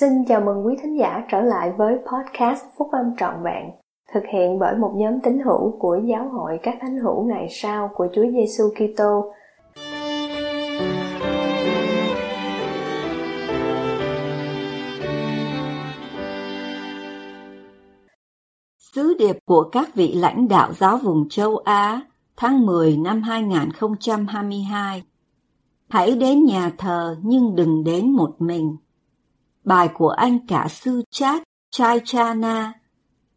Xin chào mừng quý thính giả trở lại với podcast Phúc Âm Trọn Vẹn, thực hiện bởi một nhóm tín hữu của Giáo hội các thánh hữu ngày sau của Chúa Giêsu Kitô. Sứ điệp của các vị lãnh đạo giáo vùng châu Á tháng 10 năm 2022 Hãy đến nhà thờ nhưng đừng đến một mình Bài của anh cả sư Chát Chaichana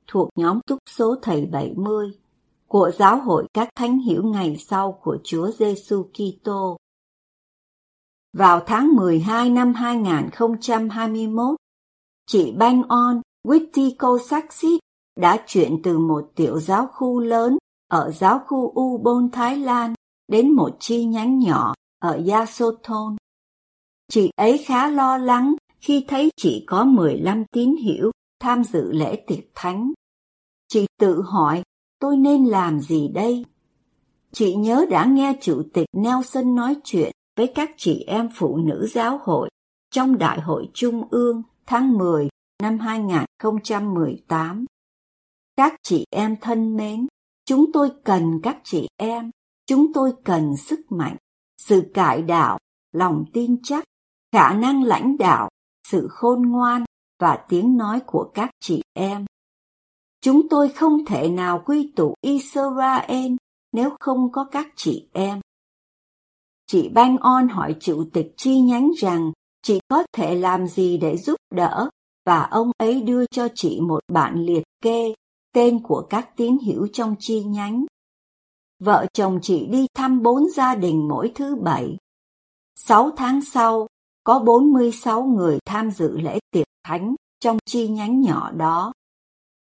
thuộc nhóm túc số thầy 70 của giáo hội các thánh hiểu ngày sau của Chúa Giêsu Kitô. Vào tháng 12 năm 2021, chị Bang On Wittiko Saxit đã chuyển từ một tiểu giáo khu lớn ở giáo khu Ubon, Thái Lan đến một chi nhánh nhỏ ở Yasothon. Chị ấy khá lo lắng khi thấy chỉ có 15 tín hiểu tham dự lễ tiệc thánh. Chị tự hỏi, tôi nên làm gì đây? Chị nhớ đã nghe Chủ tịch Nelson nói chuyện với các chị em phụ nữ giáo hội trong Đại hội Trung ương tháng 10 năm 2018. Các chị em thân mến, chúng tôi cần các chị em, chúng tôi cần sức mạnh, sự cải đạo, lòng tin chắc, khả năng lãnh đạo sự khôn ngoan và tiếng nói của các chị em. Chúng tôi không thể nào quy tụ Israel nếu không có các chị em. Chị Bang On hỏi chủ tịch chi nhánh rằng chị có thể làm gì để giúp đỡ và ông ấy đưa cho chị một bản liệt kê tên của các tín hữu trong chi nhánh. Vợ chồng chị đi thăm bốn gia đình mỗi thứ bảy. Sáu tháng sau, có 46 người tham dự lễ tiệc thánh trong chi nhánh nhỏ đó.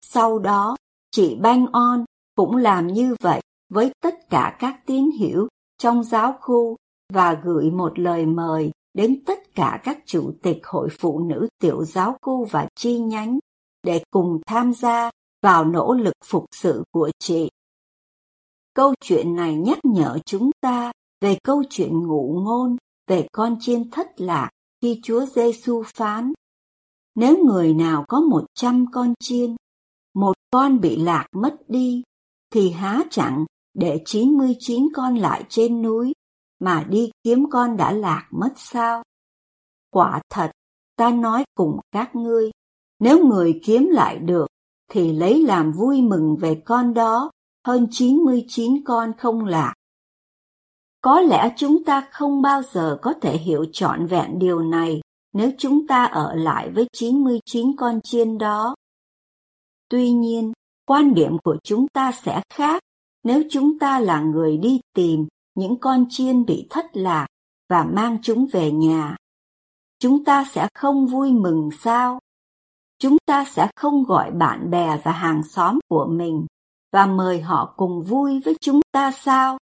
Sau đó, chị Bang On cũng làm như vậy với tất cả các tín hiểu trong giáo khu và gửi một lời mời đến tất cả các chủ tịch hội phụ nữ tiểu giáo khu và chi nhánh để cùng tham gia vào nỗ lực phục sự của chị. Câu chuyện này nhắc nhở chúng ta về câu chuyện ngụ ngôn về con chiên thất lạc khi Chúa Giêsu phán: Nếu người nào có một trăm con chiên, một con bị lạc mất đi, thì há chẳng để chín mươi chín con lại trên núi mà đi kiếm con đã lạc mất sao? Quả thật, ta nói cùng các ngươi, nếu người kiếm lại được, thì lấy làm vui mừng về con đó hơn chín mươi chín con không lạc. Có lẽ chúng ta không bao giờ có thể hiểu trọn vẹn điều này nếu chúng ta ở lại với 99 con chiên đó. Tuy nhiên, quan điểm của chúng ta sẽ khác nếu chúng ta là người đi tìm những con chiên bị thất lạc và mang chúng về nhà. Chúng ta sẽ không vui mừng sao? Chúng ta sẽ không gọi bạn bè và hàng xóm của mình và mời họ cùng vui với chúng ta sao?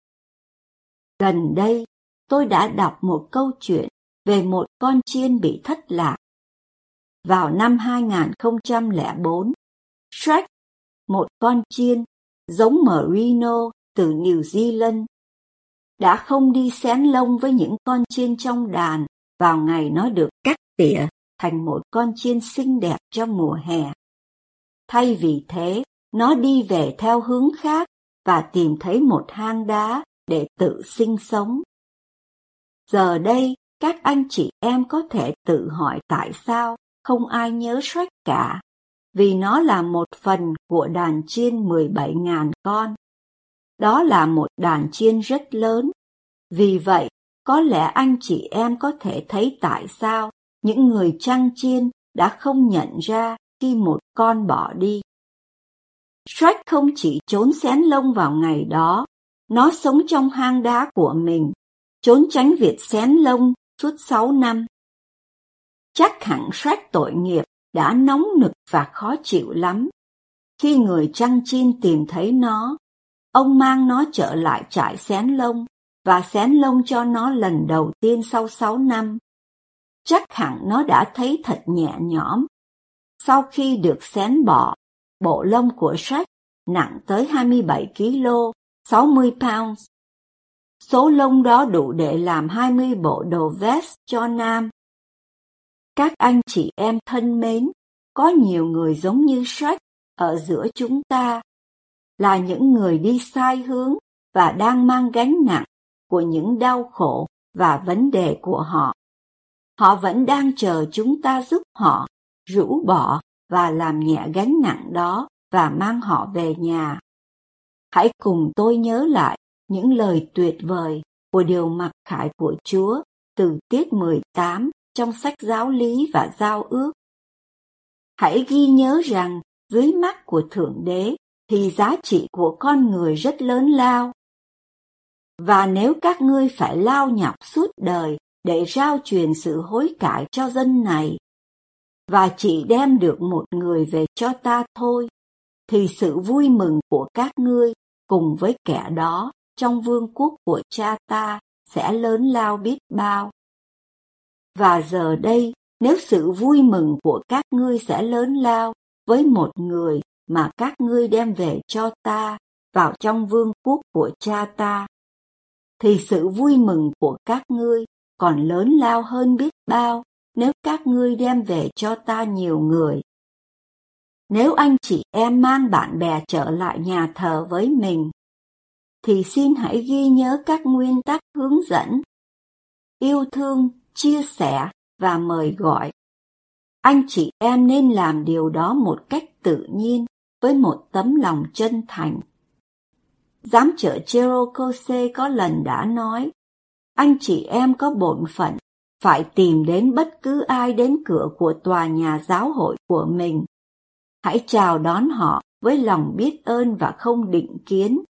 Gần đây, tôi đã đọc một câu chuyện về một con chiên bị thất lạc. Vào năm 2004, Shrek, một con chiên giống Merino từ New Zealand, đã không đi xén lông với những con chiên trong đàn vào ngày nó được cắt tỉa thành một con chiên xinh đẹp cho mùa hè. Thay vì thế, nó đi về theo hướng khác và tìm thấy một hang đá để tự sinh sống. Giờ đây, các anh chị em có thể tự hỏi tại sao không ai nhớ Shrek cả, vì nó là một phần của đàn chiên 17.000 con. Đó là một đàn chiên rất lớn, vì vậy có lẽ anh chị em có thể thấy tại sao những người chăn chiên đã không nhận ra khi một con bỏ đi. Shrek không chỉ trốn xén lông vào ngày đó, nó sống trong hang đá của mình, trốn tránh việc xén lông suốt sáu năm. Chắc hẳn Shrek tội nghiệp đã nóng nực và khó chịu lắm. Khi người trăng chiên tìm thấy nó, ông mang nó trở lại trại xén lông và xén lông cho nó lần đầu tiên sau sáu năm. Chắc hẳn nó đã thấy thật nhẹ nhõm. Sau khi được xén bỏ, bộ lông của Shrek nặng tới 27 kg 60 pounds. Số lông đó đủ để làm 20 bộ đồ vest cho nam. Các anh chị em thân mến, có nhiều người giống như Shrek ở giữa chúng ta, là những người đi sai hướng và đang mang gánh nặng của những đau khổ và vấn đề của họ. Họ vẫn đang chờ chúng ta giúp họ rũ bỏ và làm nhẹ gánh nặng đó và mang họ về nhà. Hãy cùng tôi nhớ lại những lời tuyệt vời của điều mặc khải của Chúa từ tiết 18 trong sách giáo lý và giao ước. Hãy ghi nhớ rằng dưới mắt của Thượng Đế thì giá trị của con người rất lớn lao. Và nếu các ngươi phải lao nhọc suốt đời để rao truyền sự hối cải cho dân này, và chỉ đem được một người về cho ta thôi, thì sự vui mừng của các ngươi cùng với kẻ đó trong vương quốc của cha ta sẽ lớn lao biết bao. Và giờ đây, nếu sự vui mừng của các ngươi sẽ lớn lao với một người mà các ngươi đem về cho ta vào trong vương quốc của cha ta, thì sự vui mừng của các ngươi còn lớn lao hơn biết bao nếu các ngươi đem về cho ta nhiều người. Nếu anh chị em mang bạn bè trở lại nhà thờ với mình, thì xin hãy ghi nhớ các nguyên tắc hướng dẫn. Yêu thương, chia sẻ và mời gọi. Anh chị em nên làm điều đó một cách tự nhiên với một tấm lòng chân thành. Giám trợ Cherokose có lần đã nói, anh chị em có bổn phận phải tìm đến bất cứ ai đến cửa của tòa nhà giáo hội của mình. Hãy chào đón họ với lòng biết ơn và không định kiến.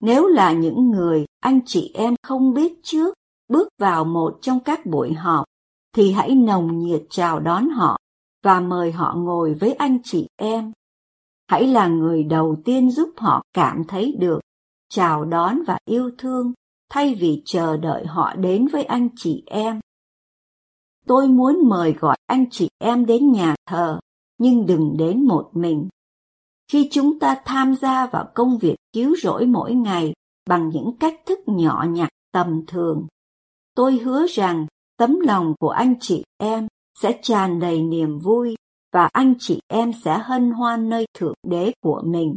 Nếu là những người anh chị em không biết trước, bước vào một trong các buổi họp, thì hãy nồng nhiệt chào đón họ và mời họ ngồi với anh chị em. Hãy là người đầu tiên giúp họ cảm thấy được, chào đón và yêu thương, thay vì chờ đợi họ đến với anh chị em. Tôi muốn mời gọi anh chị em đến nhà thờ, nhưng đừng đến một mình. Khi chúng ta tham gia vào công việc cứu rỗi mỗi ngày bằng những cách thức nhỏ nhặt tầm thường, tôi hứa rằng tấm lòng của anh chị em sẽ tràn đầy niềm vui và anh chị em sẽ hân hoan nơi thượng đế của mình.